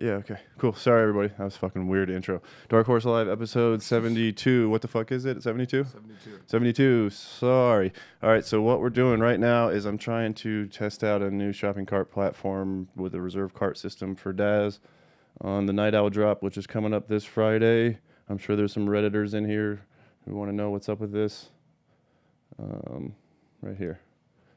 Yeah, okay. Cool. Sorry, everybody. That was fucking weird intro. Dark Horse Alive, episode 72. What the fuck is it? 72? 72. 72. Sorry. All right, so what we're doing right now is I'm trying to test out a new shopping cart platform with a reserve cart system for Daz on the Night Owl drop, which is coming up this Friday. I'm sure there's some Redditors in here who want to know what's up with this. Um, right here.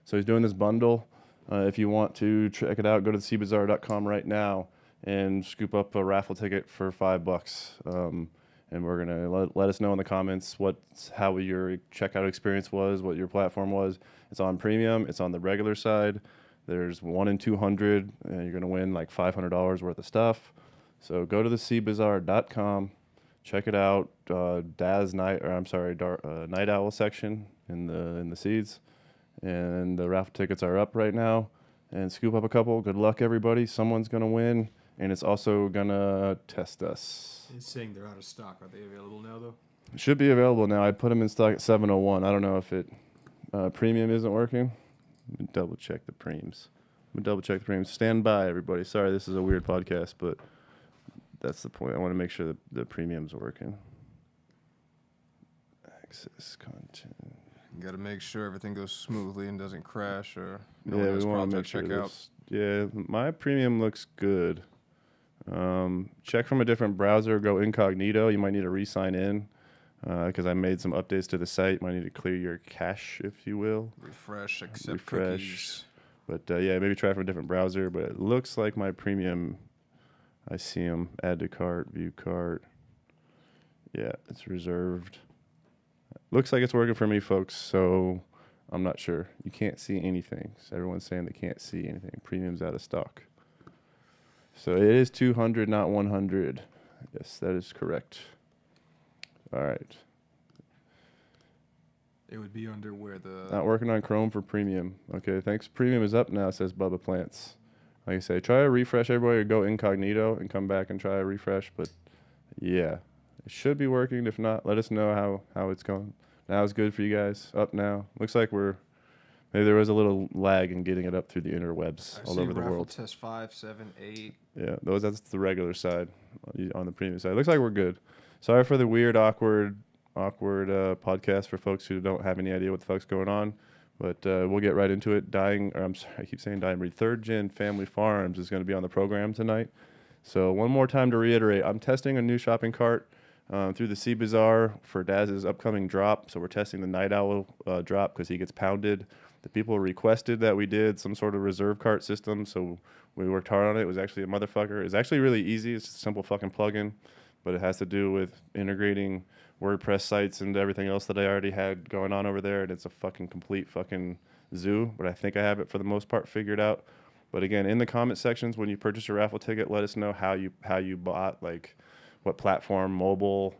So he's doing this bundle. Uh, if you want to check it out, go to cbazaar.com right now and scoop up a raffle ticket for five bucks. Um, and we're gonna let, let us know in the comments what how your checkout experience was, what your platform was. It's on premium. It's on the regular side. There's one in two hundred, and you're gonna win like five hundred dollars worth of stuff. So go to the cbazaar.com, check it out. Uh, Daz night, or I'm sorry, Dar, uh, Night Owl section in the in the seeds, and the raffle tickets are up right now. And scoop up a couple. Good luck, everybody. Someone's gonna win and it's also gonna test us. It's saying they're out of stock. Are they available now, though? It should be available now. I put them in stock at 701. I don't know if it uh, premium isn't working. Let me double check the preams. Let me double check the preams. Stand by, everybody. Sorry, this is a weird podcast, but that's the point. I want to make sure that the premium's working. Access content. You got to make sure everything goes smoothly and doesn't crash or no yeah, one we has want problems to at make sure. checkout. this- Yeah, my premium looks good. Um, check from a different browser. Go incognito. You might need to re-sign in because I made some updates to the site. Might need to clear your cache, if you will. Refresh, accept Refresh. cookies. But uh, yeah, maybe try from a different browser. But it looks like my premium. I see them. Add to cart. View cart. Yeah, it's reserved. Looks like it's working for me, folks. So I'm not sure. You can't see anything. So everyone's saying they can't see anything. Premium's out of stock. So it is 200, not 100. Yes, that is correct. All right. It would be under where the Not working on Chrome for premium. Okay, thanks. Premium is up now, says Bubba Plants. Like I say, try a refresh, everybody, or go incognito and come back and try a refresh. But yeah, it should be working. If not, let us know how, how it's going. Now it's good for you guys. Up now. Looks like we're maybe there was a little lag in getting it up through the interwebs I all see over the world. Test five, seven, eight. Yeah, those that's the regular side on on the premium side. Looks like we're good. Sorry for the weird, awkward, awkward uh, podcast for folks who don't have any idea what the fuck's going on. But uh, we'll get right into it. Dying, or I'm sorry, I keep saying dying breed. Third Gen Family Farms is going to be on the program tonight. So one more time to reiterate, I'm testing a new shopping cart um, through the Seed Bazaar for Daz's upcoming drop. So we're testing the Night Owl uh, drop because he gets pounded. The people requested that we did some sort of reserve cart system, so we worked hard on it. It was actually a motherfucker. It's actually really easy. It's a simple fucking plugin, but it has to do with integrating WordPress sites and everything else that I already had going on over there. And it's a fucking complete fucking zoo. But I think I have it for the most part figured out. But again, in the comment sections when you purchase a raffle ticket, let us know how you how you bought, like what platform, mobile,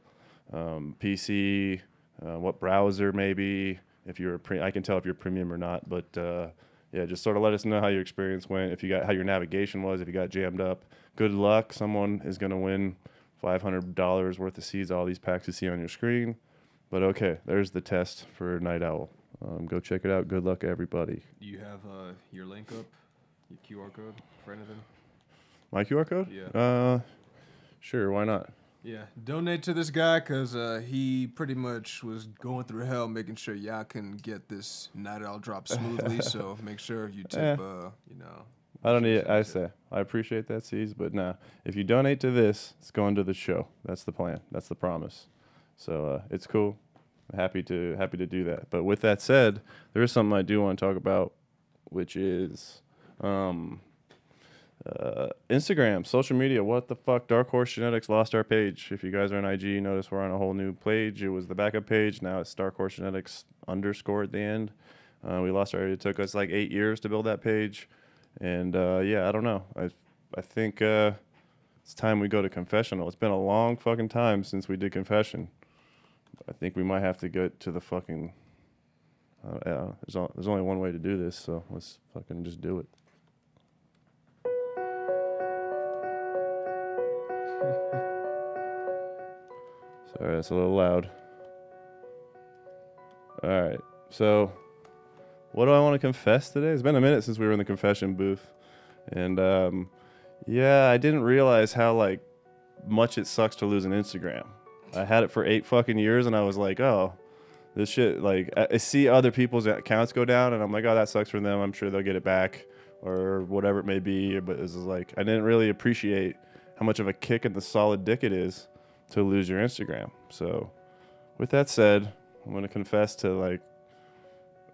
um, PC, uh, what browser maybe. If you're a pre- I can tell if you're premium or not. But uh, yeah, just sort of let us know how your experience went. If you got how your navigation was, if you got jammed up. Good luck. Someone is gonna win five hundred dollars worth of seeds. All these packs you see on your screen. But okay, there's the test for Night Owl. Um, go check it out. Good luck, everybody. Do you have uh, your link up? Your QR code for anything? My QR code? Yeah. Uh, sure. Why not? Yeah, donate to this guy because uh, he pretty much was going through hell making sure y'all can get this Night Owl drop smoothly. so make sure you tip, Eh. uh, you know. I don't need it. I say I appreciate that, C's, but nah. If you donate to this, it's going to the show. That's the plan. That's the promise. So uh, it's cool. Happy to happy to do that. But with that said, there is something I do want to talk about, which is um, uh, Instagram, social media. What the fuck? Dark Horse Genetics lost our page. If you guys are on IG, notice we're on a whole new page. It was the backup page. Now it's Dark Horse Genetics underscore at the end. Uh, we lost our. It took us like eight years to build that page, and uh, yeah, I don't know. I I think uh, it's time we go to confessional. It's been a long fucking time since we did confession. I think we might have to get to the fucking. There's, there's only one way to do this, so let's fucking just do it. Sorry, that's a little loud. All right, so what do I want to confess today? It's been a minute since we were in the confession booth, and um, Yeah, I didn't realize how like much it sucks to lose an Instagram. I had it for eight fucking years, and I was like, oh, this shit. Like, I see other people's accounts go down, and I'm like, oh, that sucks for them. I'm sure they'll get it back or whatever it may be. But it's just like I didn't really appreciate how much of a kick in the solid dick it is to lose your Instagram. So, with that said, I'm gonna confess to like,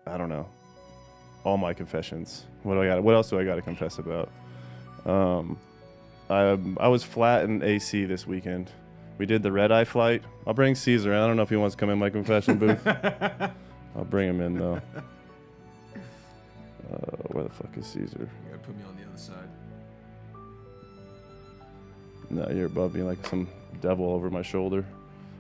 I don't know, all my confessions. What do I got? What else do I got to confess about? Um, I I was flat in AC this weekend. We did the red eye flight. I'll bring Caesar. I don't know if he wants to come in my confession booth. I'll bring him in though. Uh, where the fuck is Caesar? You gotta put me on the other side. No, you're above me like some devil over my shoulder.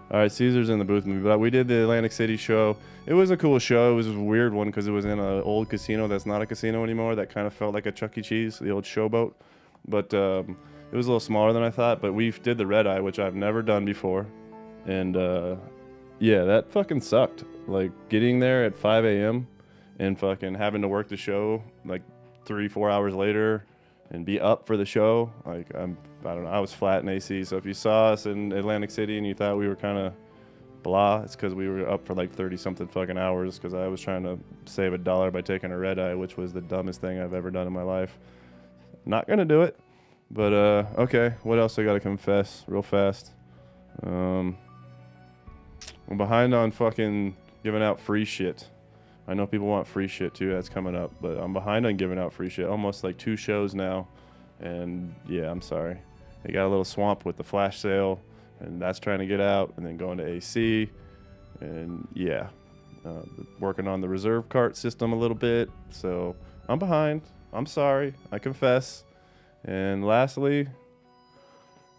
All right, Caesar's in the booth with me, but we did the Atlantic City show. It was a cool show. It was a weird one because it was in an old casino that's not a casino anymore. That kind of felt like a Chuck E. Cheese, the old showboat. But um, it was a little smaller than I thought. But we did the red eye, which I've never done before, and uh, yeah, that fucking sucked. Like getting there at 5 a.m. and fucking having to work the show like three, four hours later and be up for the show. Like I'm, I don't know. I was flat in AC. So if you saw us in Atlantic City and you thought we were kind of blah, it's because we were up for like 30 something fucking hours. Because I was trying to save a dollar by taking a red eye, which was the dumbest thing I've ever done in my life. Not gonna do it. But uh, okay. What else I gotta confess real fast? Um, I'm behind on fucking giving out free shit. I know people want free shit too. That's coming up, but I'm behind on giving out free shit. Almost like two shows now, and yeah, I'm sorry. They got a little swamp with the flash sale, and that's trying to get out, and then going to AC, and yeah, uh, working on the reserve cart system a little bit. So I'm behind. I'm sorry. I confess. And lastly,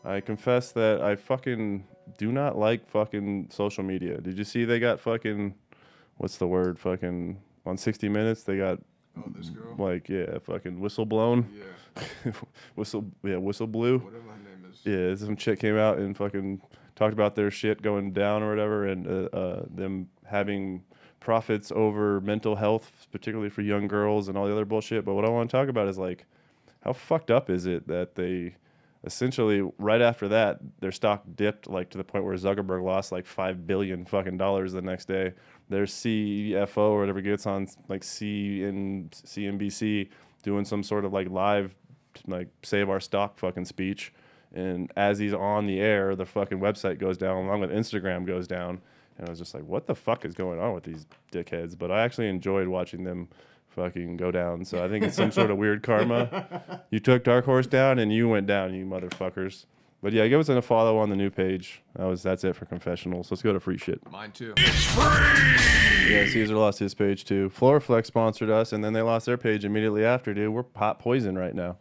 I confess that I fucking do not like fucking social media. Did you see they got fucking what's the word? Fucking on 60 Minutes, they got Oh, this girl. like yeah, fucking whistle blown, Yeah, whistle yeah, whistle blew. whatever her name is. Yeah, some chick came out and fucking talked about their shit going down or whatever, and uh, uh, them having profits over mental health, particularly for young girls and all the other bullshit. But what I want to talk about is like, how fucked up is it that they essentially right after that their stock dipped like to the point where Zuckerberg lost like five billion fucking dollars the next day. Their CFO or whatever gets on like CN, CNBC doing some sort of like live like save our stock fucking speech. And as he's on the air, the fucking website goes down along with Instagram goes down. And I was just like, what the fuck is going on with these dickheads? But I actually enjoyed watching them fucking go down. So I think it's some sort of weird karma. You took Dark Horse down and you went down, you motherfuckers. But yeah, give us a follow on the new page. That was that's it for confessionals. Let's go to free shit. Mine too. It's free. Yeah, Caesar lost his page too. Floraflex sponsored us, and then they lost their page immediately after, dude. We're pot poison right now.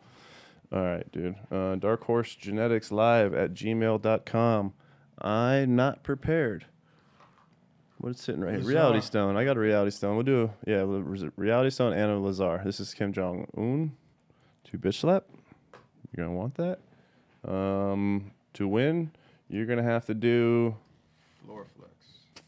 All right, dude. Uh, Dark Horse Genetics Live at gmail.com. I'm not prepared. What's sitting right here? Lazar. Reality Stone. I got a Reality Stone. We'll do, yeah, Reality Stone and a Lazar. This is Kim Jong Un. To bitch slap. You're going to want that. Um, to win, you're going to have to do Floraflex.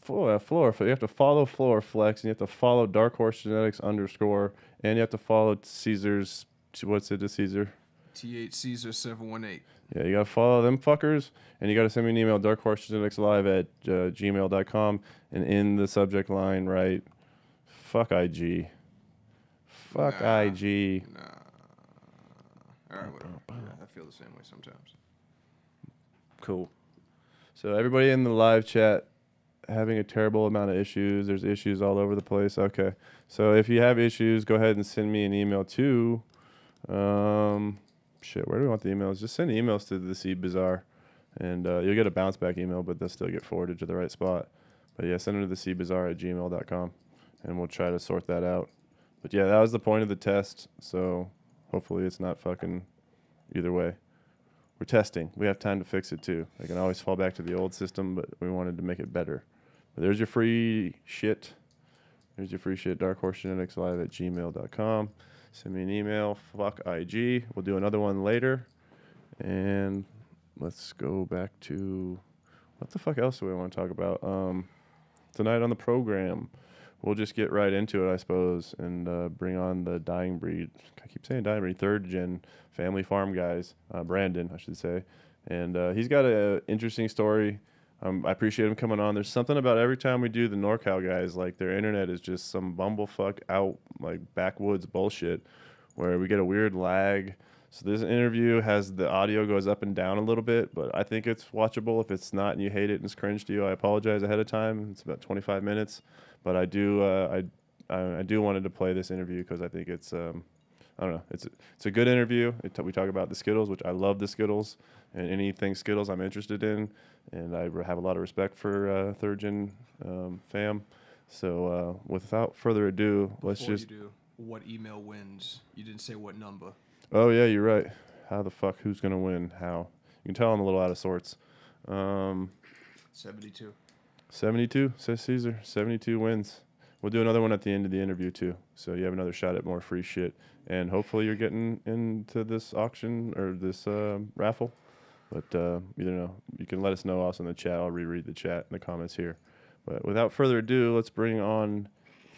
Floor, floor. You have to follow floor flex, and you have to follow Dark Horse Genetics underscore, and you have to follow Caesar's. What's it to Caesar? TH Caesar seven one eight. Yeah, you gotta follow them fuckers, and you gotta send me an email, Dark Horse Genetics Live at uh, gmail.com, and in the subject line, write, "Fuck IG." Fuck Nah. IG. Nah. All right, whatever. The same way sometimes. Cool. So everybody in the live chat having a terrible amount of issues. There's issues all over the place. Okay. So if you have issues, go ahead and send me an email to um shit, where do we want the emails? Just send emails to the Seed Bazaar and uh, you'll get a bounce back email, but they'll still get forwarded to the right spot. But yeah, send them to the Seed Bazaar at gmail.com and we'll try to sort that out. But yeah, that was the point of the test. So hopefully it's not fucking either way. We're testing. We have time to fix it too. I can always fall back to the old system, but we wanted to make it better. But there's your free shit. There's your free shit. Dark Horse Genetics Live at gmail.com. Send me an email. Fuck IG. We'll do another one later. And let's go back to what the fuck else do we want to talk about? Um, tonight on the program, we'll just get right into it, I suppose, and uh, bring on the dying breed. I keep saying dying breed, third gen family farm guys, uh, Brandon, I should say, and uh, he's got an interesting story. Um, I appreciate him coming on. There's something about every time we do the NorCal guys, like their internet is just some bumblefuck out, like backwoods bullshit, where we get a weird lag. So this interview has the audio goes up and down a little bit, but I think it's watchable. If it's not and you hate it and it's cringe to you, I apologize ahead of time. It's about 25 minutes, but I do uh, I, I do wanted to play this interview because I think it's um, I don't know it's it's a good interview. It t- we talk about the Skittles, which I love the Skittles and anything Skittles I'm interested in, and I have a lot of respect for uh, third gen um, fam. So uh, without further ado, let's Before just you do, what email wins? You didn't say what number. Oh yeah, you're right. How the fuck? Who's gonna win? How? You can tell I'm a little out of sorts. Um, 72. 72 says Caesar. 72 wins. We'll do another one at the end of the interview too, so you have another shot at more free shit. And hopefully you're getting into this auction or this um raffle. But uh, you know, you can let us know also in the chat. I'll reread the chat in the comments here. But without further ado, let's bring on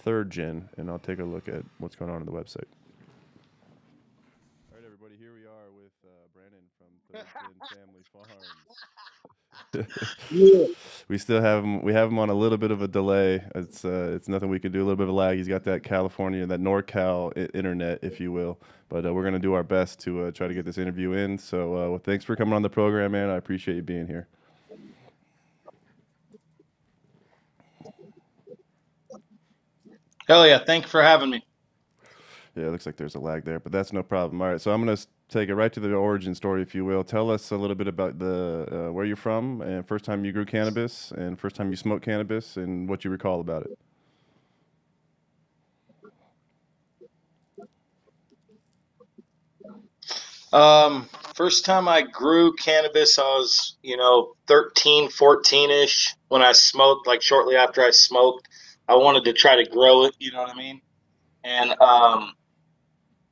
third gen, and I'll take a look at what's going on on the website. All right, everybody, here we are with uh, Brandon from Third Gen Family Farms. we still have him. We have him on a little bit of a delay. It's uh, it's nothing we can do. A little bit of a lag. He's got that California, that NorCal I- internet, if you will. But uh, we're gonna do our best to uh, try to get this interview in. So, uh, well, thanks for coming on the program, man. I appreciate you being here. Hell yeah! Thank you for having me. Yeah, it looks like there's a lag there, but that's no problem. All right, so I'm gonna s- take it right to the origin story, if you will. Tell us a little bit about the uh, where you're from, and first time you grew cannabis, and first time you smoked cannabis, and what you recall about it. Um, first time I grew cannabis, I was, you know, 13, 14 ish when I smoked, like shortly after I smoked. I wanted to try to grow it, you know what I mean? And, um,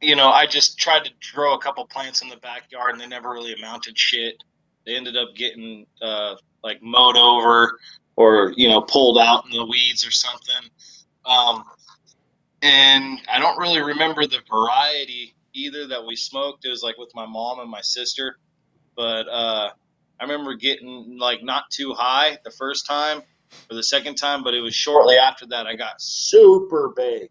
you know, I just tried to grow a couple plants in the backyard and they never really amounted shit. They ended up getting, uh, like mowed over or, you know, pulled out in the weeds or something. Um, and I don't really remember the variety either that we smoked. It was like with my mom and my sister, but uh, I remember getting like not too high the first time or the second time, but it was shortly after that I got super big.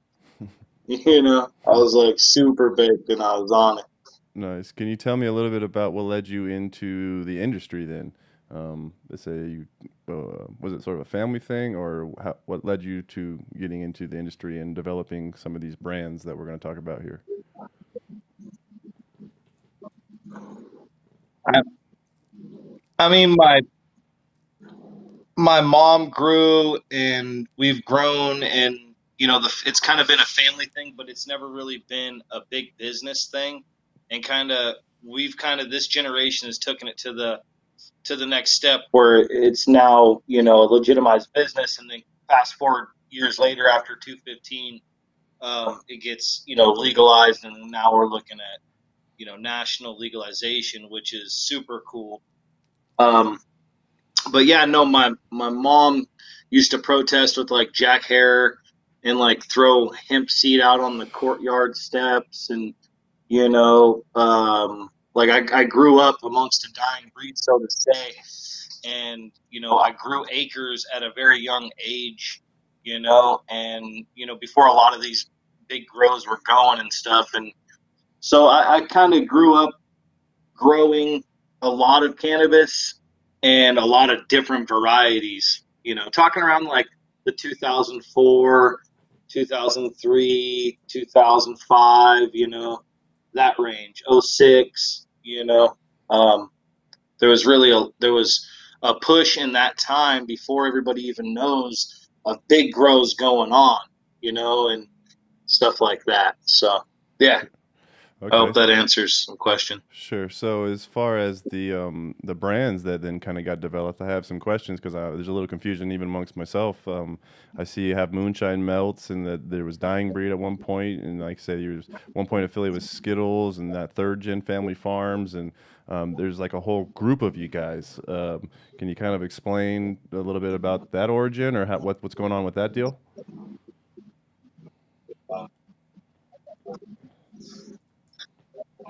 you know, I was like super big and I was on it. Nice. Can you tell me a little bit about what led you into the industry then? Um, let's say you uh, was it sort of a family thing, or how, what led you to getting into the industry and developing some of these brands that we're going to talk about here? I, I mean, my my mom grew and we've grown and you know the it's kind of been a family thing but it's never really been a big business thing. And kind of we've kind of this generation has taken it to the to the next step where it's now you know a legitimized business. And then fast forward years later after 215 um, it gets you know legalized. And now we're looking at you know national legalization which is super cool. Um, but yeah, no, my my mom used to protest with like Jack Herer and like throw hemp seed out on the courtyard steps, and you know, um, like I, I grew up amongst a dying breed, so to say, and you know, I grew acres at a very young age, you know, and you know, before a lot of these big grows were going and stuff, and so I, I kind of grew up growing a lot of cannabis and a lot of different varieties. You know, talking around like the 2004, 2003, 2005, you know, that range, 06, you know. Um, there was really a there was a push in that time before everybody even knows of big grows going on, you know, and stuff like that. So yeah, Okay. I hope that answers the question. Sure. So as far as the um, the brands that then kind of got developed, I have some questions because there's a little confusion even amongst myself. Um, I see you have Moonshine Melts, and that there was Dying Breed at one point, and like I said, you was one point affiliate with Skittles and that third gen Family Farms, and um, there's like a whole group of you guys. Um, can you kind of explain a little bit about that origin or how, what, what's going on with that deal?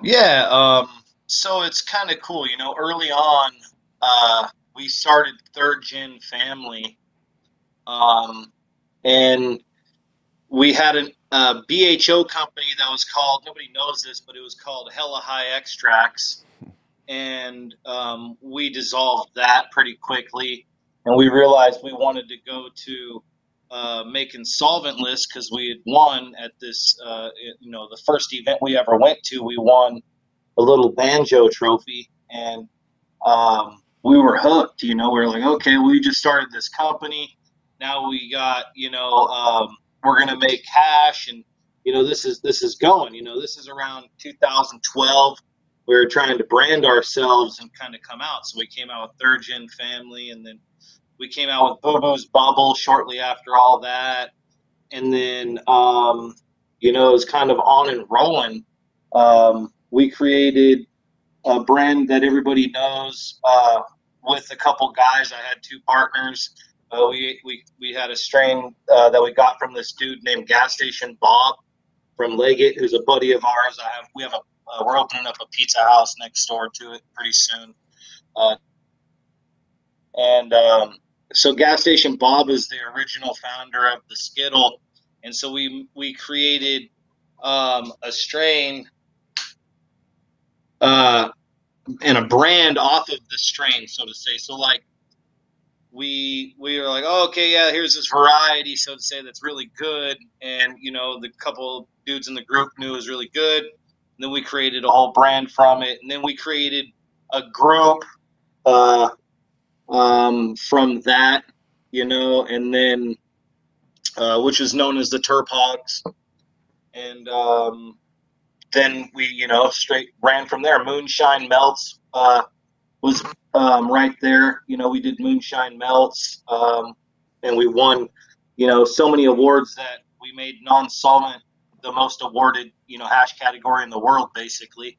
Yeah, um, so it's kind of cool. You know, early on, uh, we started third gen family, um, and we had a BHO company that was called. Nobody knows this, but it was called Hella High Extracts, and um, we dissolved that pretty quickly. And we realized we wanted to go to uh, making solventless because we had won at this, uh, you know, the first event we ever went to. We won a little banjo trophy, and um, we were hooked. You know, we were like, okay, we just started this company. Now we got, you know, um, we're gonna make hash, and you know, this is this is going. You know, this is around 2012. We were trying to brand ourselves and kind of come out. So we came out with Third Gen Family, and then we came out with Boo Boo's Bubble shortly after all that, and then um, you know, it was kind of on and rolling. Um, we created a brand that everybody knows uh, with a couple guys. I had two partners. Uh, we, we, we had a strain uh, that we got from this dude named Gas Station Bob from Leggett, who's a buddy of ours. I have we have a uh, we're opening up a pizza house next door to it pretty soon. Uh, and um, so Gas Station Bob is the original founder of the Skittle, and so we we created um, a strain uh, and a brand off of the strain, so to say. So like we we were like, oh, okay, yeah, here's this variety, so to say, that's really good, and you know the couple dudes in the group knew it was really good. And then we created a whole brand from it, and then we created a group uh, um, from that, you know, and then uh, which is known as the Terp Hogs, and um, then we, you know, straight ran from there. Moonshine Melts uh, was um, right there. You know, we did Moonshine Melts, um, and we won, you know, so many awards that we made non-solvent the most awarded, you know, hash category in the world, basically.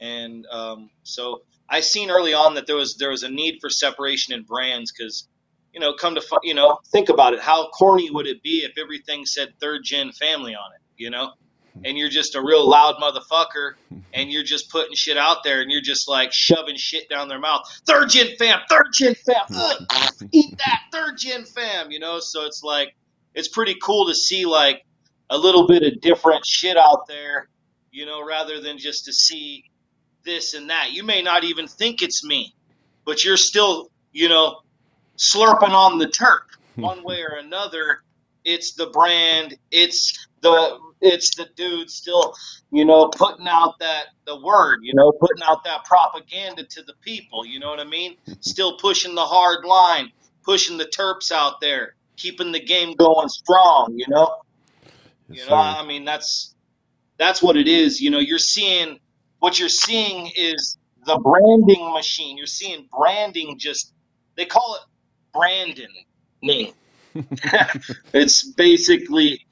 And um, so I seen early on that there was there was a need for separation in brands because, you know, come to you know think about it, how corny would it be if everything said third gen family on it, you know? Hmm. and you're just a real loud motherfucker hmm. and you're just putting shit out there and you're just like shoving shit down their mouth. Third gen fam, third gen fam, hmm. ugh, eat that third gen fam, you know? So it's like, it's pretty cool to see like a little bit of different shit out there, you know, rather than just to see this and that. You may not even think it's me, but you're still, you know, slurping on the terp one way or another. It's the brand, it's the it's the dude still, you know, putting out that the word, you know, putting out that propaganda to the people. You know what I mean? Still pushing the hard line, pushing the Terps out there, keeping the game going strong. You know, you know. I mean, that's that's what it is. You know, you're seeing what you're seeing is the branding machine. You're seeing branding just they call it branding. it's basically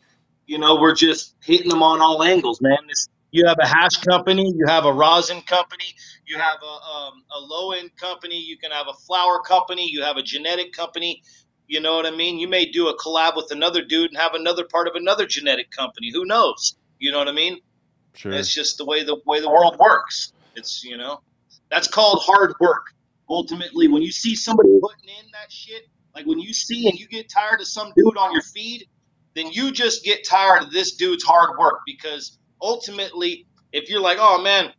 you know, we're just hitting them on all angles, man. This, you have a hash company, you have a rosin company, you have a, um, a low end company, you can have a flower company, you have a genetic company. You know what I mean? You may do a collab with another dude and have another part of another genetic company. Who knows? You know what I mean? Sure. It's just the way the way the world works. It's you know, that's called hard work. Ultimately, when you see somebody putting in that shit, like when you see and you get tired of some dude on your feed then you just get tired of this dude's hard work because ultimately, if you're like, oh man,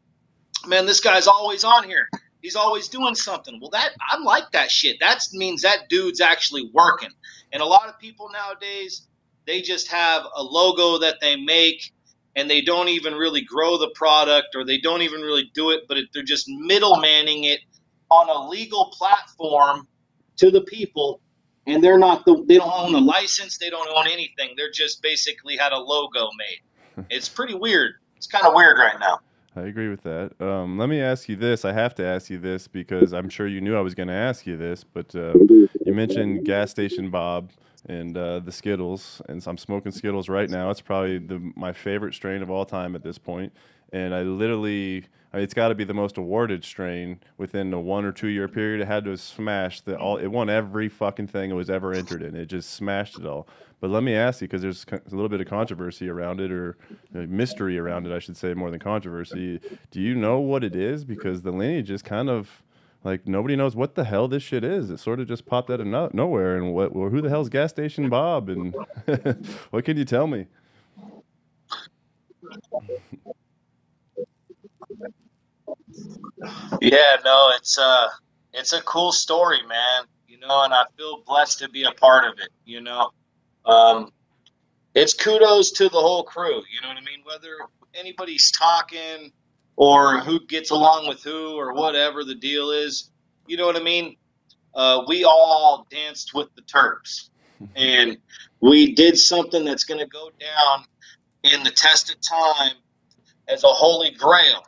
man, this guy's always on here. He's always doing something. Well, that I'm like that shit. That means that dude's actually working. And a lot of people nowadays, they just have a logo that they make and they don't even really grow the product or they don't even really do it, but it, they're just middlemaning it on a legal platform to the people and they're not the they don't own a license they don't own anything. They're just basically had a logo made. It's pretty weird. It's kind of weird right now. I agree with that. Um, let me ask you this. I have to ask you this because i'm sure you knew i was going to ask you this but uh, you mentioned gas station bob and uh, the skittles and so i'm smoking skittles right now it's probably the, my favorite strain of all time at this point and I literally. I mean, it's got to be the most awarded strain within a one or two year period. It had to smash the all. It won every fucking thing it was ever entered in. It just smashed it all. But let me ask you, because there's a little bit of controversy around it, or mystery around it, I should say, more than controversy. Do you know what it is? Because the lineage is kind of like nobody knows what the hell this shit is. It sort of just popped out of no- nowhere. And what? Well, who the hell's gas station Bob? And what can you tell me? Yeah, no, it's uh it's a cool story, man. You know, and I feel blessed to be a part of it. You know, um, it's kudos to the whole crew. You know what I mean? Whether anybody's talking or who gets along with who or whatever the deal is, you know what I mean? Uh, we all danced with the Terps, and we did something that's going to go down in the test of time as a holy grail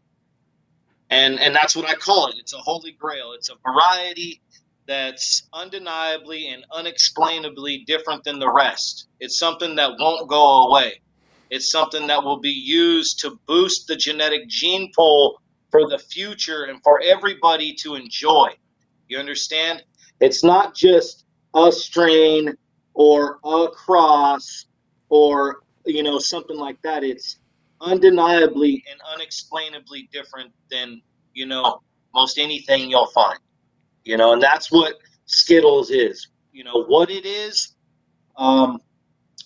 and and that's what I call it. It's a holy grail. It's a variety that's undeniably and unexplainably different than the rest. It's something that won't go away. It's something that will be used to boost the genetic gene pool for the future and for everybody to enjoy. You understand? It's not just a strain or a cross or you know something like that. It's undeniably and unexplainably different than you know most anything you'll find. You know, and that's what Skittles is. You know what it is. Um,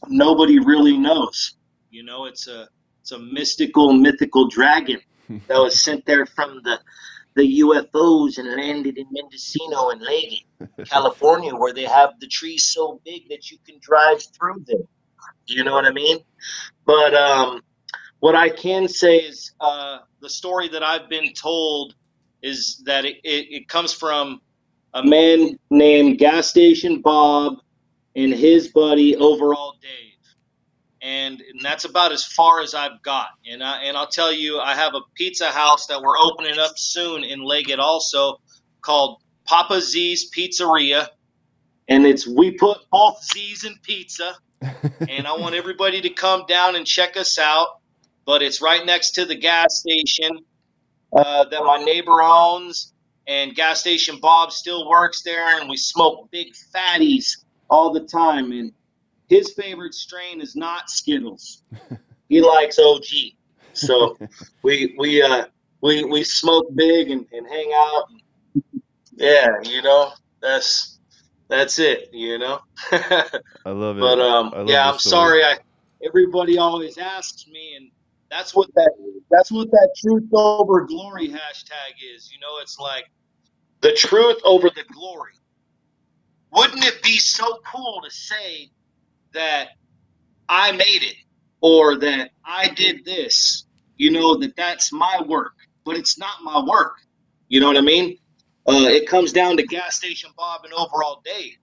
nobody really knows. You know, it's a it's a mystical, mythical dragon that was sent there from the the UFOs and landed in Mendocino and Leggett, California, where they have the trees so big that you can drive through them. You know what I mean? But um, what I can say is uh, the story that I've been told is that it, it, it, comes from a man named Gas Station Bob and his buddy Overall Dave. And, and that's about as far as I've got. And, I, and I'll tell you, I have a pizza house that we're opening up soon in Leggett also called Papa Z's Pizzeria. And it's we put both Z's in pizza. and I want everybody to come down and check us out but it's right next to the gas station uh, that my neighbor owns. And gas station Bob still works there, and we smoke big fatties all the time. And his favorite strain is not Skittles. he likes OG. So we we uh we we smoke big and, and hang out. Yeah, you know that's that's it. You know. I love it. But um, yeah, I'm story. sorry. I everybody always asks me, and that's what that that's what that truth over glory hashtag is. You know, it's like the truth over the glory. Wouldn't it be so cool to say that I made it or that I did this? You know, that that's my work, but it's not my work. You know what I mean? Uh, it comes down to gas station Bob and overall Dave.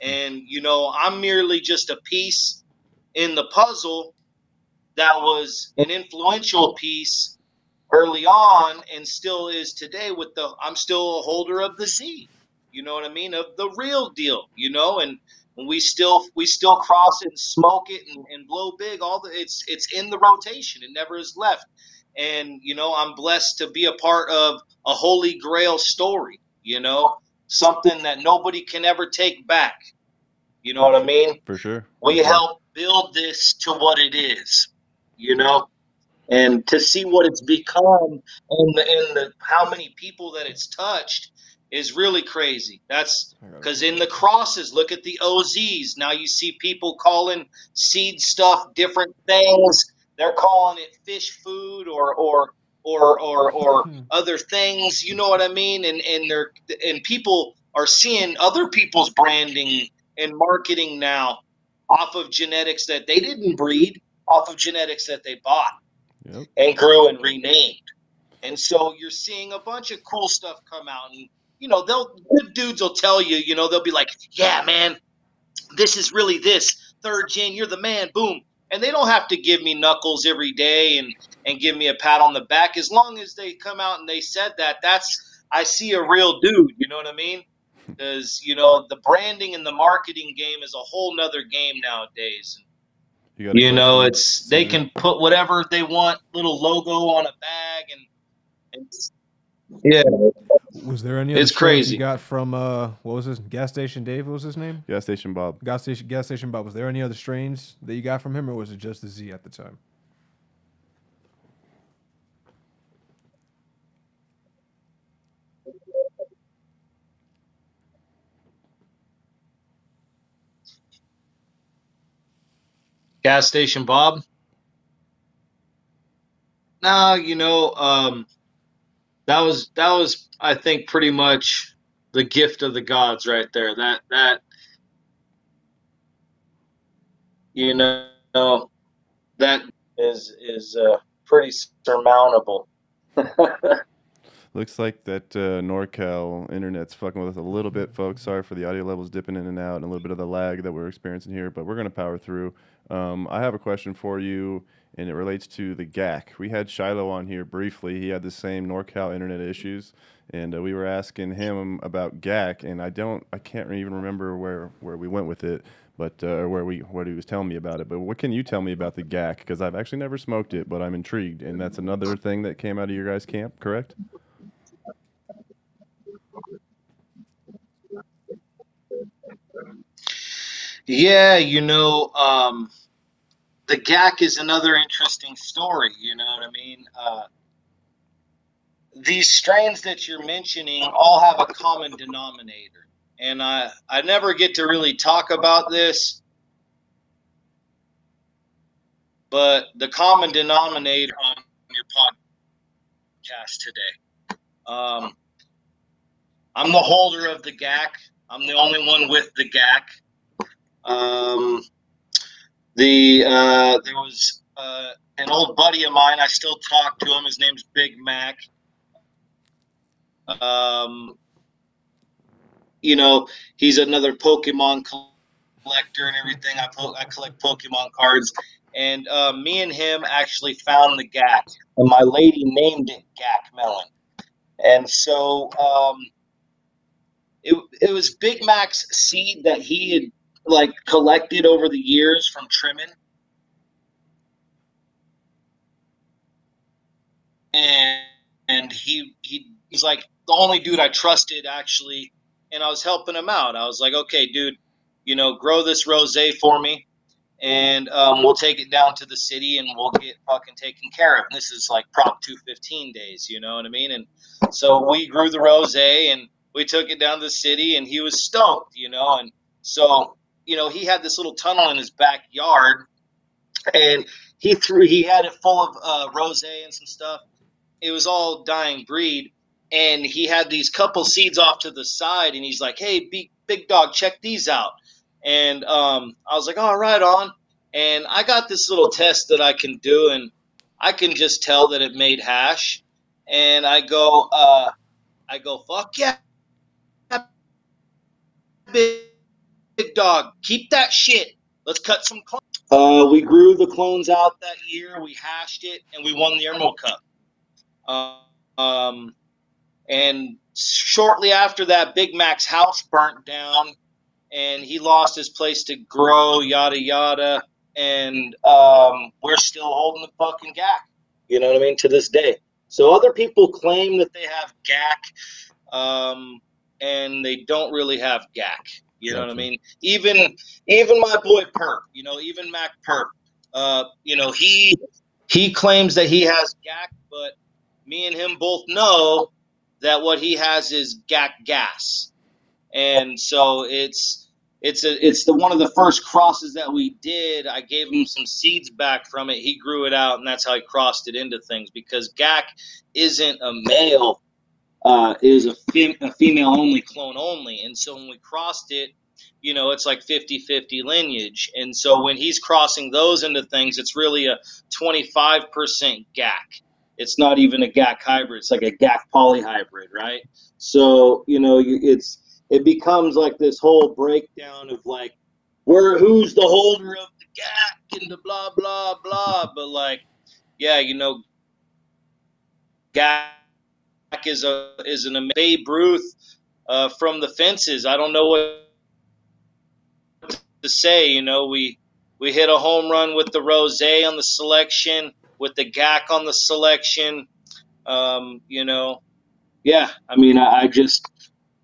And, you know, I'm merely just a piece in the puzzle that was an influential piece early on and still is today with the I'm still a holder of the Z. You know what I mean? Of the real deal, you know, and we still we still cross it and smoke it and, and blow big. All the it's it's in the rotation. It never is left. And you know, I'm blessed to be a part of a holy grail story, you know, something that nobody can ever take back. You know what I mean? For sure. We help build this to what it is you know, and to see what it's become and the, and the how many people that it's touched is really crazy. That's because in the crosses, look at the OZs. Now you see people calling seed stuff different things. They're calling it fish food or or or or, or hmm. other things. You know what I mean? And and they're and people are seeing other people's branding and marketing now off of genetics that they didn't breed off of genetics that they bought yep. and grew and renamed. And so you're seeing a bunch of cool stuff come out, and you know they'll good dudes will tell you, you know, they'll be like, "Yeah, man, this is really this third gen. You're the man." Boom, and they don't have to give me knuckles every day and and give me a pat on the back as long as they come out and they said that. That's I see a real dude. You know what I mean? Because you know the branding and the marketing game is a whole nother game nowadays. You, You know, it's they can put whatever they want, little logo on a bag, and, and yeah, Was there any other It's strains crazy. you got from uh what was his gas station Dave? What was his name? Gas station Bob. Gas station gas station Bob. Was there any other strains that you got from him, or was it just the Z at the time? gas station Bob. No, you know, um, that was that was I think pretty much the gift of the gods right there. That that you know that is is uh, pretty surmountable. Looks like that uh, NorCal internet's fucking with us a little bit, folks. Sorry for the audio levels dipping in and out and a little bit of the lag that we're experiencing here, but we're going to power through. Um, I have a question for you, and it relates to the GAC. We had Shiloh on here briefly. He had the same NorCal internet issues, and uh, we were asking him about GAC, and I don't, I can't even remember where, where we went with it, but uh, where we what he was telling me about it. But what can you tell me about the GAC? Because I've actually never smoked it, but I'm intrigued, and that's another thing that came out of your guys' camp, correct? Yeah, you know, um, the GAC is another interesting story. You know what I mean? Uh, these strains that you're mentioning all have a common denominator, and I I never get to really talk about this, but the common denominator on your podcast today. Um, I'm the holder of the GAC. I'm the only one with the GAC. Um, the uh, there was uh, an old buddy of mine. I still talk to him. His name's Big Mac. Um, you know, he's another Pokemon collector and everything. I po- I collect Pokemon cards, and uh, me and him actually found the GAC, and my lady named it GAC Melon, and so um, it it was Big Mac's seed that he had like collected over the years from trimming. And and he he he's like the only dude I trusted actually and I was helping him out. I was like, okay, dude, you know, grow this rosé for me and um, we'll take it down to the city and we'll get fucking taken care of. And this is like Prop 215 days, you know what I mean? And so we grew the rosé and we took it down to the city and he was stoked, you know, and so you know, he had this little tunnel in his backyard, and he threw he had it full of uh, rosé and some stuff. It was all dying breed, and he had these couple seeds off to the side, and he's like, "Hey, big big dog, check these out." And um, I was like, "All right, on." And I got this little test that I can do, and I can just tell that it made hash. And I go, uh, I go, fuck yeah, big dog, keep that shit. Let's cut some clones. Uh, we grew the clones out that year. We hashed it, and we won the Emerald Cup. Uh, um, and shortly after that, Big Mac's house burnt down, and he lost his place to grow. Yada yada. And um, we're still holding the fucking GAC. You know what I mean? To this day. So other people claim that they have GAC, um, and they don't really have GAC. You know what I mean? Even even my boy Perp, you know, even Mac Perp, uh, you know, he he claims that he has GAC, but me and him both know that what he has is GAC gas, and so it's it's a it's the one of the first crosses that we did. I gave him some seeds back from it. He grew it out, and that's how he crossed it into things because GAC isn't a male uh, is a, fem- a female only clone only. And so when we crossed it, you know, it's like 50 50 lineage. And so when he's crossing those into things, it's really a 25% GAC. It's not even a GAC hybrid, it's like a GAC polyhybrid, right? So, you know, it's it becomes like this whole breakdown of like, where who's the holder of the GAC and the blah, blah, blah. But like, yeah, you know, GAC is a is an Babe Ruth uh, from the fences. I don't know what to say. You know, we we hit a home run with the rose on the selection, with the GAC on the selection. Um, you know, yeah, I mean, I, I just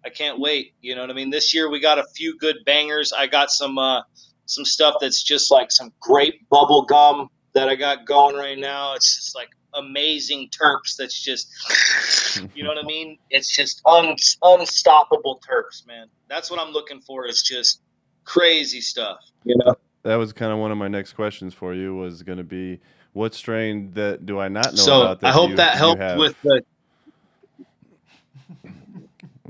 I can't wait. You know what I mean? This year we got a few good bangers. I got some uh, some stuff that's just like some great bubble gum that I got going right now. It's just like amazing terps. That's just, you know what I mean? It's just un- unstoppable terps, man. That's what I'm looking for. Is just crazy stuff. You know. That was kind of one of my next questions for you. Was going to be what strain that do I not know so about? That I hope you, that helped have? with the.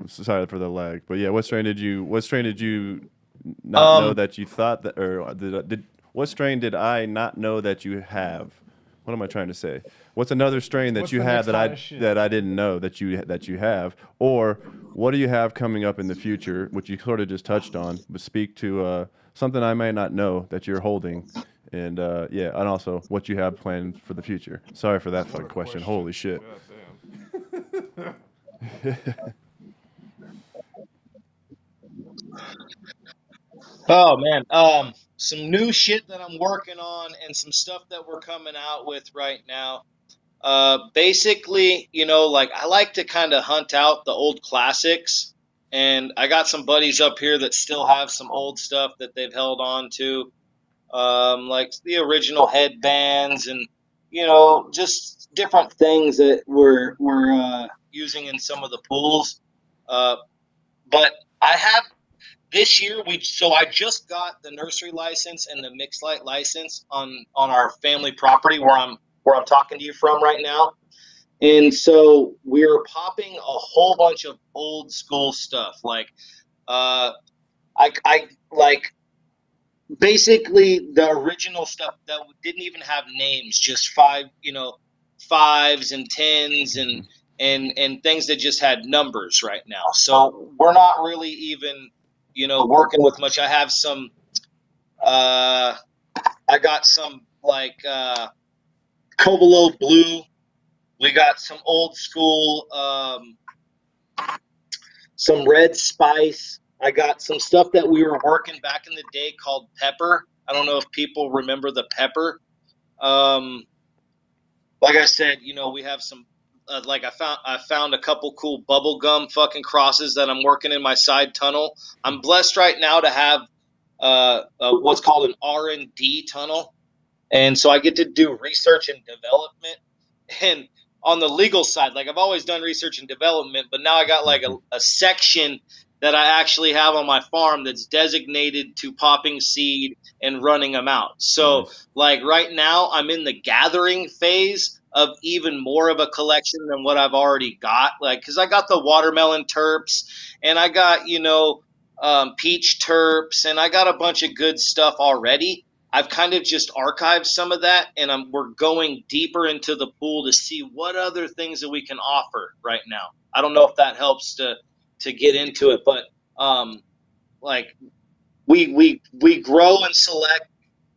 Sorry for the lag, but yeah, what strain did you? What strain did you not Um, know that you thought that, or did, did what strain did I not know that you have? What am I trying to say? What's another strain that What's you have that I that I didn't know that you that you have, or what do you have coming up in the future, which you sort of just touched on, but speak to uh, something I may not know that you're holding, and uh, yeah, and also what you have planned for the future. Sorry for that fucking question. Holy shit. Oh man, um, some new shit that I'm working on and some stuff that we're coming out with right now. Uh, basically, you know, like I like to kind of hunt out the old classics, and I got some buddies up here that still have some old stuff that they've held on to, um, like the original headbands and you know just different things that we're we're uh, using in some of the pools. Uh, but I have this year we so I just got the nursery license and the mixed light license on on our family property where I'm where I'm talking to you from right now. And so we're popping a whole bunch of old school stuff like uh I I like basically the original stuff that didn't even have names, just five, you know, fives and tens and and and things that just had numbers right now. So we're not really even, you know, working with much. I have some uh I got some like uh Covelo blue. We got some old school um some red spice. I got some stuff that we were working back in the day called pepper. I don't know if people remember the pepper. Um, like I said, you know, we have some. Uh, like I found, I found a couple cool bubblegum fucking crosses that I'm working in my side tunnel. I'm blessed right now to have uh, uh, what's called an R and D tunnel, and so I get to do research and development. And on the legal side, like I've always done research and development, but now I got like a, a section that I actually have on my farm that's designated to popping seed and running them out. So, Nice. like right now, I'm in the gathering phase of even more of a collection than what I've already got. Like, because I got the watermelon terps and I got, you know, um, peach terps and I got a bunch of good stuff already. I've kind of just archived some of that and I'm, we're going deeper into the pool to see what other things that we can offer right now. I don't know if that helps to to get into it, but um, like we we we grow and select.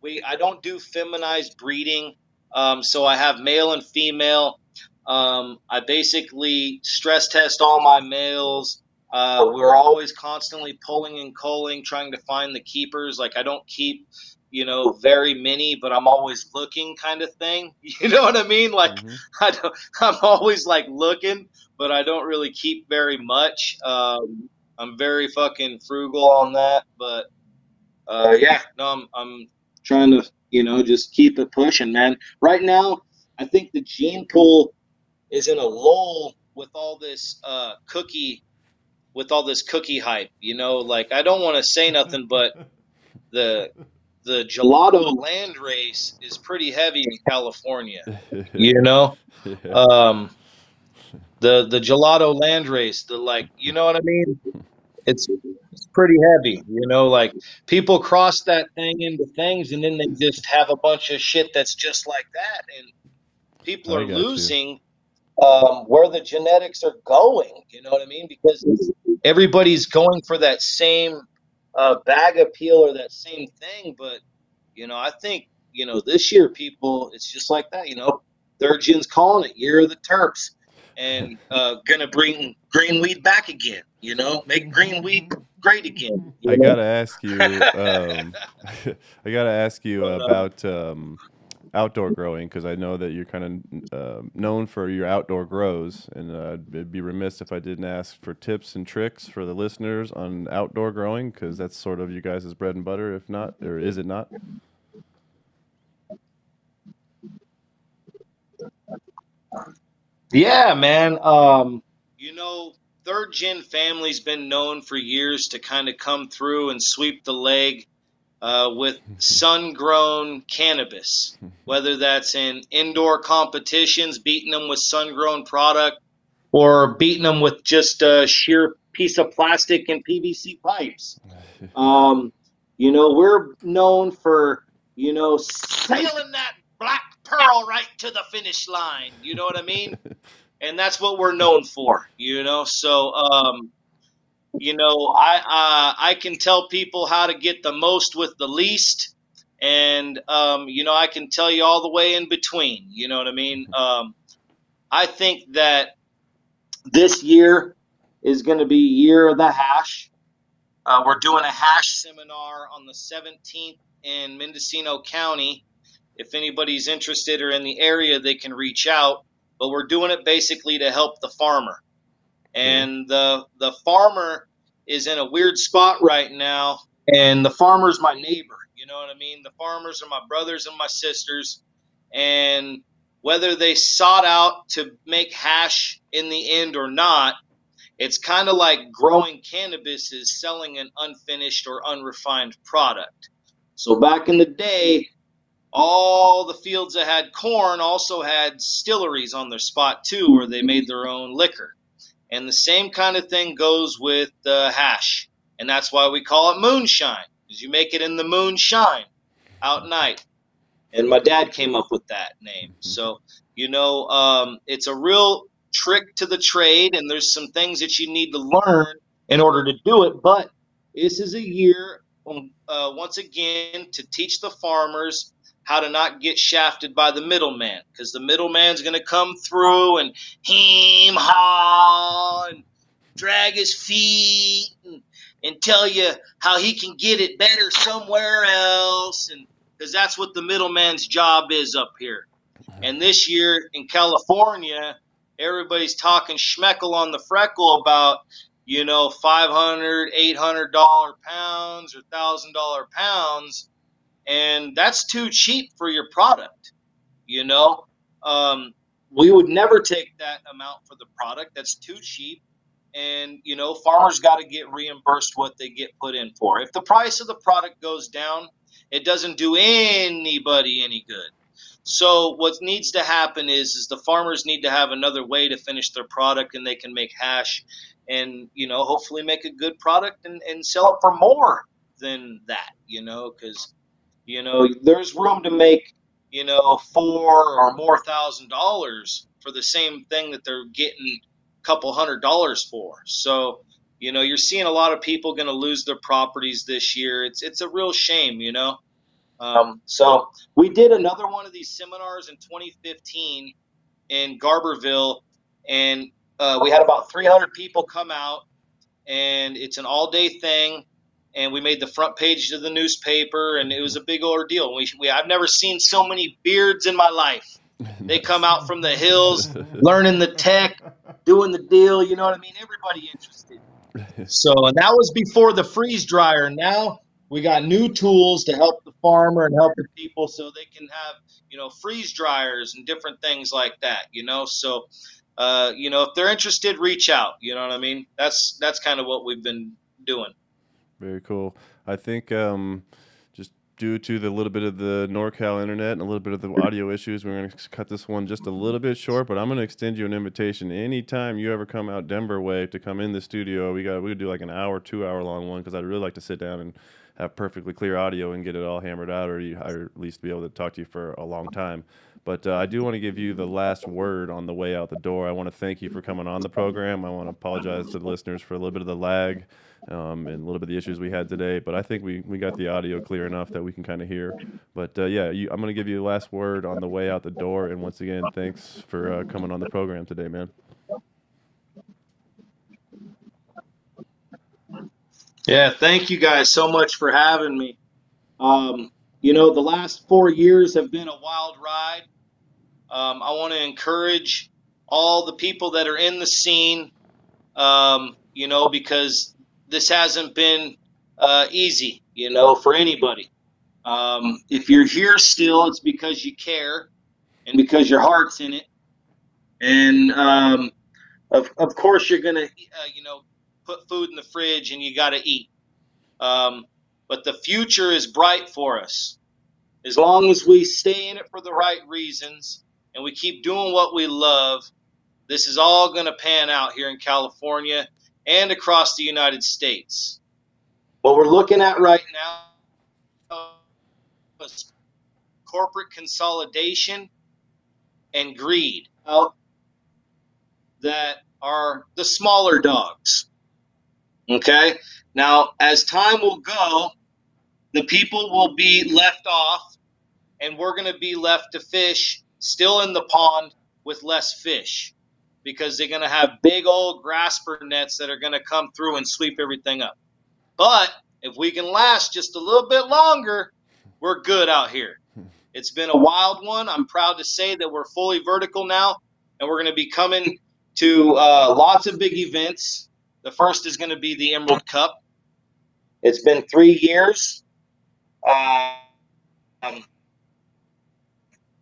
We I don't do feminized breeding, um, so I have male and female. Um, I basically stress test all my males. Uh, we're always constantly pulling and culling, trying to find the keepers. Like I don't keep, you know, very many, but I'm always looking, kind of thing. You know what I mean? Like Mhm. I don't, I'm always like looking, but I don't really keep very much. Um, I'm very fucking frugal on that, but uh, yeah, no, I'm I'm trying to you know just keep it pushing, man. Right now, I think the gene pool is in a lull with all this uh, cookie, with all this cookie hype. You know, like I don't want to say nothing, but the the gelato land race is pretty heavy in California. You know, um, the the gelato land race, the like, you know what I mean? It's it's pretty heavy, you know. Like people cross that thing into things, and then they just have a bunch of shit that's just like that, and people I are losing um, where the genetics are going. You know what I mean? Because everybody's going for that same uh, bag appeal or that same thing, but you know, I think you know this year people, it's just like that. You know, third gen's calling it year of the Terps, and uh, gonna bring green weed back again. You know, make green weed great again. I gotta ask you. Um, I gotta ask you about um, outdoor growing because I know that you're kind of uh, known for your outdoor grows, and uh, it'd be remiss if I didn't ask for tips and tricks for the listeners on outdoor growing because that's sort of you guys' bread and butter, if not, or is it not? Yeah, man. Um, you know, third gen family's been known for years to kind of come through and sweep the leg uh, with sun grown cannabis, whether that's in indoor competitions, beating them with sun grown product, or beating them with just a sheer piece of plastic and PVC pipes. Um, you know, we're known for, you know, sailing that black pearl right to the finish line. You know what I mean? And that's what we're known for, you know. So, um, you know, I uh, I can tell people how to get the most with the least, and um, you know, I can tell you all the way in between. You know what I mean? Um, I think that this year is going to be year of the hash. Uh, we're doing a hash seminar on the 17th in Mendocino County. If anybody's interested or in the area, they can reach out. But we're doing it basically to help the farmer. And the the farmer is in a weird spot right now and the farmer's my neighbor you know what i mean? The farmers are my brothers and my sisters and whether they sought out to make hash in the end or not it's kind of like growing cannabis is selling an unfinished or unrefined product. So back in the day all the fields that had corn also had distilleries on their spot too where they made their own liquor and the same kind of thing goes with the hash. And that's why we call it moonshine, because you make it in the moonshine out night. And my dad came up with that name. So, you know, um, it's a real trick to the trade, and there's some things that you need to learn in order to do it. But this is a year, um, uh, once again, to teach the farmers how to not get shafted by the middleman because the middleman's going to come through and heem haw and drag his feet and, and tell you how he can get it better somewhere else and because that's what the middleman's job is up here. And this year in california everybody's talking schmeckle on the freckle about you know 500 800 dollar pounds or thousand dollar pounds and that's too cheap for your product. You know, um, we would never take that amount for the product. That's too cheap. And you know, farmers got to get reimbursed what they get put in for. If the price of the product goes down, it doesn't do anybody any good. So what needs to happen is is the farmers need to have another way to finish their product, and they can make hash, and you know, hopefully make a good product and, and sell it for more than that. You know, because you know, there's room to make, you know, four or more thousand dollars for the same thing that they're getting a couple hundred dollars for. So, you know, you're seeing a lot of people going to lose their properties this year. It's it's a real shame, you know. Um, so we did another one of these seminars in 2015 in Garberville, and uh, we had about 300 people come out, and it's an all-day thing and we made the front page of the newspaper, and it was a big ordeal. We, we I've never seen so many beards in my life. They come out from the hills, learning the tech, doing the deal. You know what I mean? Everybody interested. So, and that was before the freeze dryer. Now we got new tools to help the farmer and help the people, so they can have you know freeze dryers and different things like that. You know, so uh, you know if they're interested, reach out. You know what I mean? That's that's kind of what we've been doing. Very cool. I think um, just due to the little bit of the NorCal internet and a little bit of the audio issues, we're going to cut this one just a little bit short. But I'm going to extend you an invitation anytime you ever come out Denver way to come in the studio. We got we could do like an hour, two hour long one because I'd really like to sit down and have perfectly clear audio and get it all hammered out, or, you, or at least be able to talk to you for a long time. But uh, I do want to give you the last word on the way out the door. I want to thank you for coming on the program. I want to apologize to the listeners for a little bit of the lag um, and a little bit of the issues we had today. But I think we, we got the audio clear enough that we can kind of hear. But uh, yeah, you, I'm going to give you the last word on the way out the door. And once again, thanks for uh, coming on the program today, man. Yeah, thank you guys so much for having me. Um, you know, the last four years have been a wild ride. Um, I want to encourage all the people that are in the scene, um, you know, because this hasn't been uh, easy, you know, for anybody. Um, if you're here still, it's because you care and because your heart's in it. And um, of, of course, you're going to, uh, you know, put food in the fridge and you got to eat. Um, but the future is bright for us. As long as we stay in it for the right reasons and we keep doing what we love, this is all going to pan out here in California and across the United States. What we're looking at right now is corporate consolidation and greed that are the smaller dogs. Okay? Now, as time will go, the people will be left off, and we're going to be left to fish still in the pond with less fish because they're going to have big old grasper nets that are going to come through and sweep everything up. But if we can last just a little bit longer, we're good out here. It's been a wild one. I'm proud to say that we're fully vertical now, and we're going to be coming to uh, lots of big events. The first is going to be the Emerald Cup. It's been three years. Um,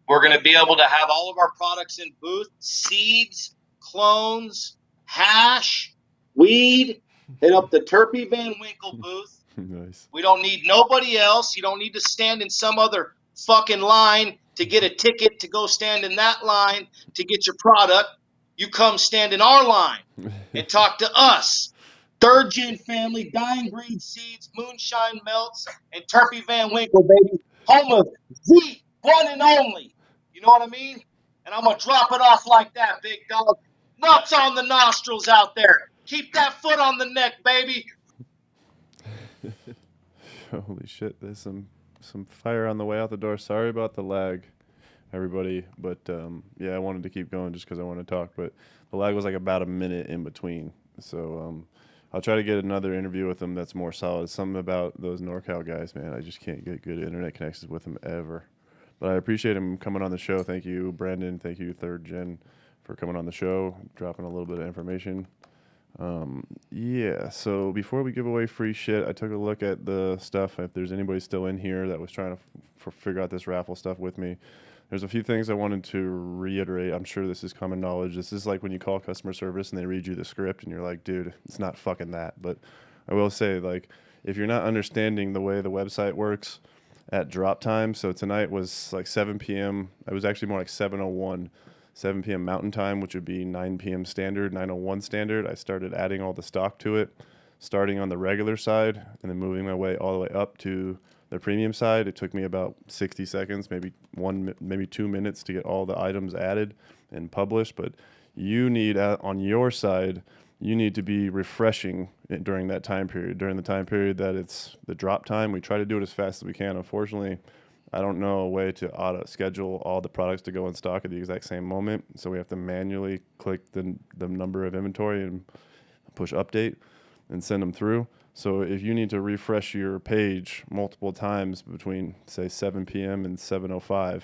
we're going to be able to have all of our products in booth seeds, clones, hash, weed. Hit up the Turpy Van Winkle booth. nice. We don't need nobody else. You don't need to stand in some other fucking line to get a ticket to go stand in that line to get your product. You come stand in our line and talk to us. Third gen family, dying breed seeds, moonshine melts, and Turpy Van Winkle, baby. Home of the one and only. You know what I mean? And I'm gonna drop it off like that, big dog. Nuts on the nostrils out there. Keep that foot on the neck, baby. Holy shit! There's some some fire on the way out the door. Sorry about the lag, everybody. But um, yeah, I wanted to keep going just because I want to talk. But the lag was like about a minute in between. So um, I'll try to get another interview with them that's more solid. Something about those NorCal guys, man. I just can't get good internet connections with them ever. But I appreciate him coming on the show. Thank you, Brandon. Thank you, Third Gen, for coming on the show, dropping a little bit of information. Um, yeah, so before we give away free shit, I took a look at the stuff. If there's anybody still in here that was trying to f- figure out this raffle stuff with me, there's a few things I wanted to reiterate. I'm sure this is common knowledge. This is like when you call customer service and they read you the script and you're like, dude, it's not fucking that. But I will say, like, if you're not understanding the way the website works at drop time, so tonight was like 7 p.m. It was actually more like 7:01 7 p.m. Mountain Time, which would be 9 p.m. Standard, 9:01 Standard. I started adding all the stock to it, starting on the regular side and then moving my way all the way up to the premium side. It took me about 60 seconds, maybe one, maybe two minutes to get all the items added and published. But you need uh, on your side, you need to be refreshing during that time period. During the time period that it's the drop time, we try to do it as fast as we can. Unfortunately I don't know a way to auto schedule all the products to go in stock at the exact same moment. So we have to manually click the, the number of inventory and push update and send them through. So if you need to refresh your page multiple times between say 7 p.m. and 7:05,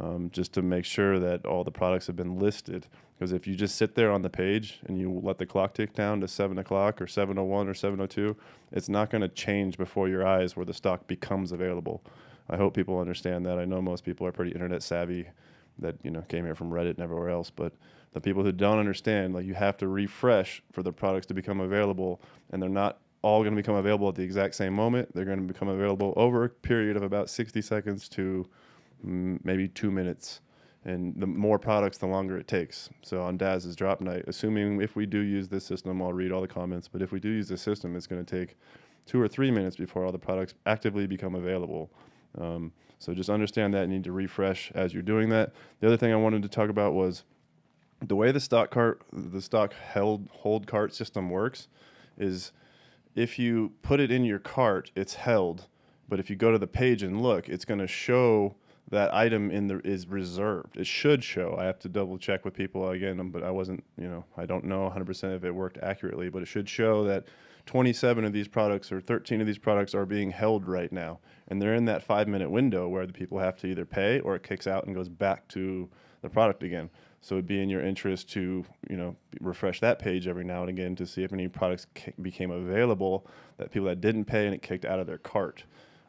um, just to make sure that all the products have been listed. Because if you just sit there on the page and you let the clock tick down to 7 o'clock or 7:01 or 7:02, it's not going to change before your eyes where the stock becomes available. I hope people understand that. I know most people are pretty internet savvy that you know came here from Reddit and everywhere else, but the people who don't understand, like you have to refresh for the products to become available, and they're not all going to become available at the exact same moment. They're going to become available over a period of about 60 seconds to mm, maybe two minutes. And the more products, the longer it takes. So on Daz's drop night, assuming if we do use this system, I'll read all the comments. But if we do use this system, it's going to take two or three minutes before all the products actively become available. Um, so just understand that you need to refresh as you're doing that. The other thing I wanted to talk about was the way the stock cart, the stock held hold cart system works, is if you put it in your cart, it's held. But if you go to the page and look, it's going to show that item in the is reserved. It should show. I have to double check with people again, but I wasn't, you know, I don't know 100% if it worked accurately, but it should show that 27 of these products or 13 of these products are being held right now, and they're in that five minute window where the people have to either pay or it kicks out and goes back to the product again. So it'd be in your interest to, you know, refresh that page every now and again to see if any products became available that people that didn't pay and it kicked out of their cart.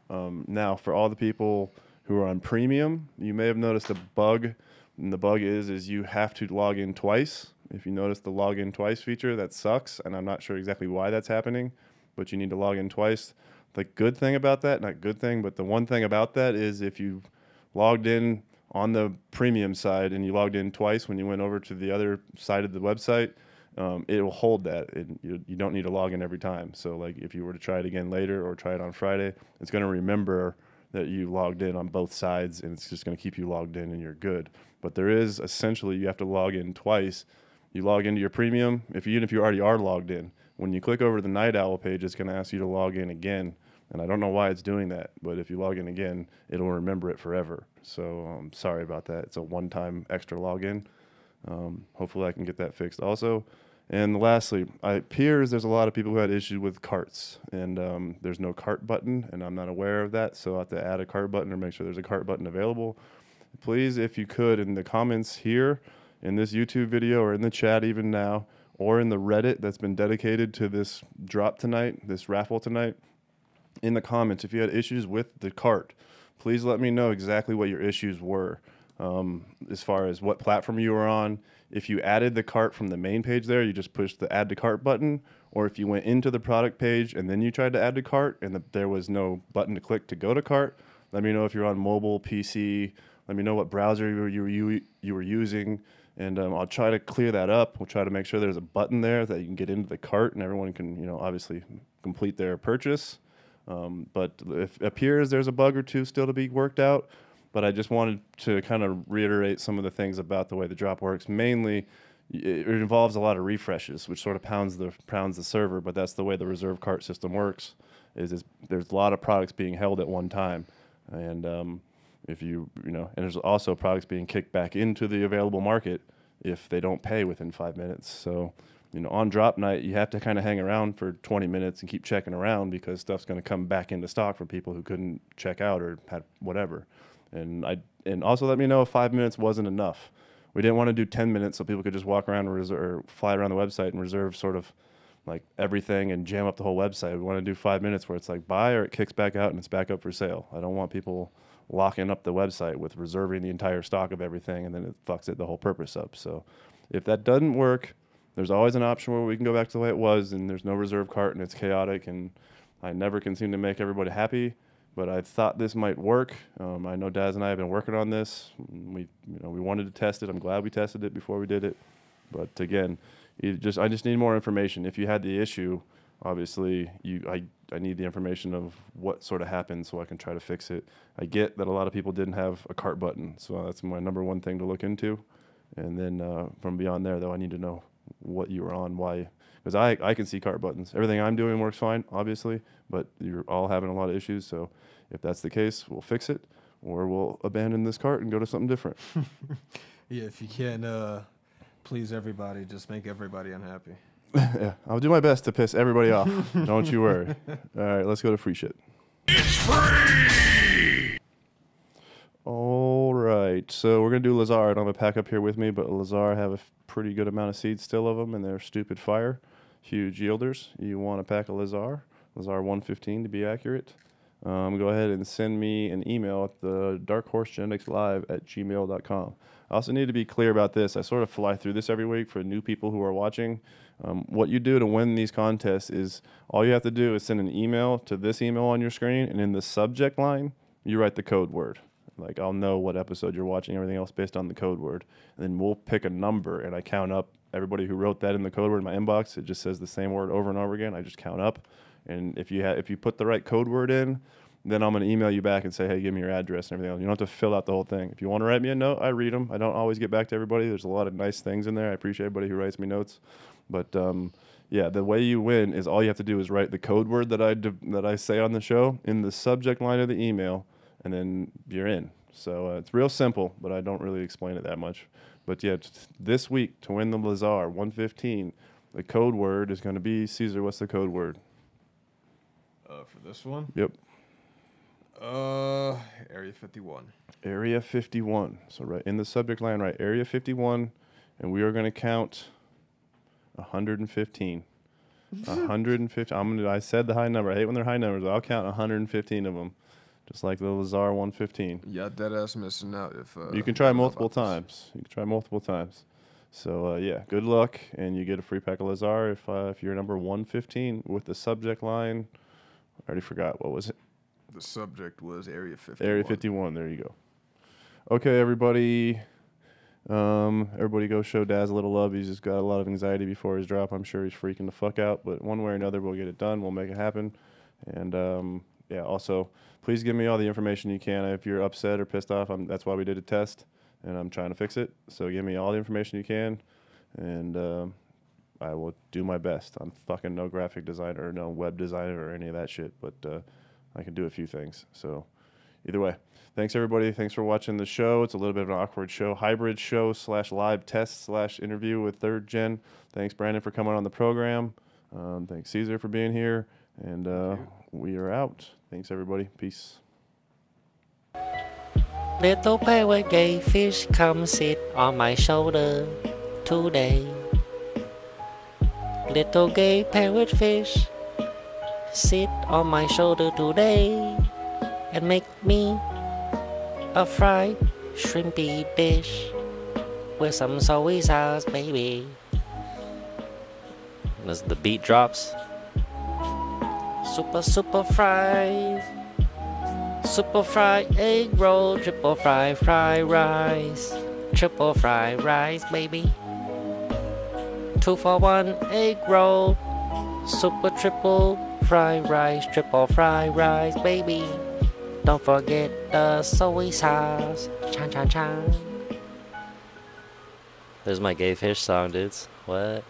Um, now, for all the people who are on premium, you may have noticed a bug, and the bug is is you have to log in twice. If you notice the login twice feature, that sucks, and I'm not sure exactly why that's happening, but you need to log in twice. The good thing about that, not good thing, but the one thing about that is if you logged in on the premium side and you logged in twice when you went over to the other side of the website, um, it will hold that. It, you, you don't need to log in every time. So like if you were to try it again later or try it on Friday, it's going to remember that you logged in on both sides and it's just going to keep you logged in and you're good. But there is essentially you have to log in twice. You log into your premium if you, even if you already are logged in. When you click over to the Night Owl page, it's going to ask you to log in again and I don't know why it's doing that, but if you log in again, it'll remember it forever. So um, sorry about that. It's a one-time extra login. Um, hopefully, I can get that fixed also. And lastly, it appears there's a lot of people who had issues with carts, and um, there's no cart button, and I'm not aware of that. So I have to add a cart button or make sure there's a cart button available. Please, if you could, in the comments here, in this YouTube video, or in the chat even now, or in the Reddit that's been dedicated to this drop tonight, this raffle tonight, in the comments if you had issues with the cart. Please let me know exactly what your issues were. Um, as far as what platform you were on. If you added the cart from the main page there, you just pushed the add to cart button, or if you went into the product page and then you tried to add to cart and the, there was no button to click to go to cart, let me know if you're on mobile, PC. Let me know what browser you were, you you were using, and um, I'll try to clear that up. We'll try to make sure there's a button there that you can get into the cart and everyone can, you know, obviously complete their purchase. Um, but it appears there's a bug or two still to be worked out. But I just wanted to kind of reiterate some of the things about the way the drop works. Mainly, it involves a lot of refreshes, which sort of pounds the pounds the server. But that's the way the reserve cart system works. Is, is there's a lot of products being held at one time, and um, if you you know, and there's also products being kicked back into the available market if they don't pay within five minutes. So you know, on drop night, you have to kind of hang around for 20 minutes and keep checking around because stuff's going to come back into stock for people who couldn't check out or had whatever. And I and also let me know if five minutes wasn't enough. We didn't want to do 10 minutes so people could just walk around and reserve, or fly around the website and reserve sort of like everything and jam up the whole website. We want to do five minutes where it's like buy or it kicks back out and it's back up for sale. I don't want people locking up the website with reserving the entire stock of everything and then it fucks it the whole purpose up. So if that doesn't work, there's always an option where we can go back to the way it was and there's no reserve cart and it's chaotic and I never can seem to make everybody happy. But I thought this might work. Um, I know Daz and I have been working on this. We, you know, we wanted to test it. I'm glad we tested it before we did it. But again, just I just need more information. If you had the issue, obviously you I, I need the information of what sort of happened so I can try to fix it. I get that a lot of people didn't have a cart button, so that's my number one thing to look into. And then uh, from beyond there, though, I need to know what you were on, why. Because I, I can see cart buttons. Everything I'm doing works fine, obviously, but you're all having a lot of issues. So if that's the case, we'll fix it or we'll abandon this cart and go to something different. yeah, if you can uh, please everybody, just make everybody unhappy. yeah, I'll do my best to piss everybody off. Don't you worry. All right, let's go to free shit. It's free! All right, so we're gonna do Lazar. I don't have a pack up here with me, but Lazar have a f- pretty good amount of seeds still of them, and they're stupid fire, huge yielders. You want a pack of Lazar, Lazar 115 to be accurate. Um, go ahead and send me an email at the Dark Horse Genetics Live at gmail.com. I also need to be clear about this. I sort of fly through this every week for new people who are watching. Um, what you do to win these contests is all you have to do is send an email to this email on your screen, and in the subject line, you write the code word. Like I'll know what episode you're watching, everything else based on the code word. And then we'll pick a number and I count up everybody who wrote that in the code word in my inbox. It just says the same word over and over again. I just count up. And if you ha- if you put the right code word in, then I'm going to email you back and say, hey, give me your address and everything else. You don't have to fill out the whole thing. If you want to write me a note, I read them. I don't always get back to everybody. There's a lot of nice things in there. I appreciate everybody who writes me notes. But um, yeah, the way you win is all you have to do is write the code word that I, de- that I say on the show in the subject line of the email – and then you're in. So uh, it's real simple, but I don't really explain it that much. But yeah, t- this week to win the Lazar 115, the code word is going to be Caesar. What's the code word? Uh, for this one, Yep. uh, Area 51. Area 51. So right in the subject line, right, Area 51, and we are going to count 115. 150. I'm gonna. I said the high number. I hate when they're high numbers. I'll count 115 of them, just like the Lazar 115. Yeah, dead ass missing out if uh, you can try multiple times. You can try multiple times. So uh, yeah, good luck, and you get a free pack of Lazar if uh, if you're number 115 with the subject line. I already forgot what was it. The subject was Area 51. Area 51. There you go. Okay, everybody. Um, everybody go show Daz a little love. He's just got a lot of anxiety before his drop. I'm sure he's freaking the fuck out, but one way or another, we'll get it done. We'll make it happen. And um, yeah, also, please give me all the information you can. If you're upset or pissed off, I'm, that's why we did a test, and I'm trying to fix it. So give me all the information you can, and um, I will do my best. I'm fucking no graphic designer or no web designer or any of that shit, but uh, I can do a few things. So either way, thanks everybody. Thanks for watching the show. It's a little bit of an awkward show, hybrid show slash live test slash interview with third gen. Thanks Brandon for coming on the program. Um, thanks Caesar for being here, and uh, we are out. Thanks everybody. Peace. Little pale gay fish, come sit on my shoulder today. Little gay parrot fish, sit on my shoulder today and make me a fried shrimpy dish with some soy sauce, baby. As the beat drops, super super fried. Super fried egg roll, triple fry fry rice, triple fry rice, baby. Two for one egg roll, super triple fried rice, triple fried rice, baby. Don't forget the soy sauce, chan chan chan. There's my gay fish song, dudes. What?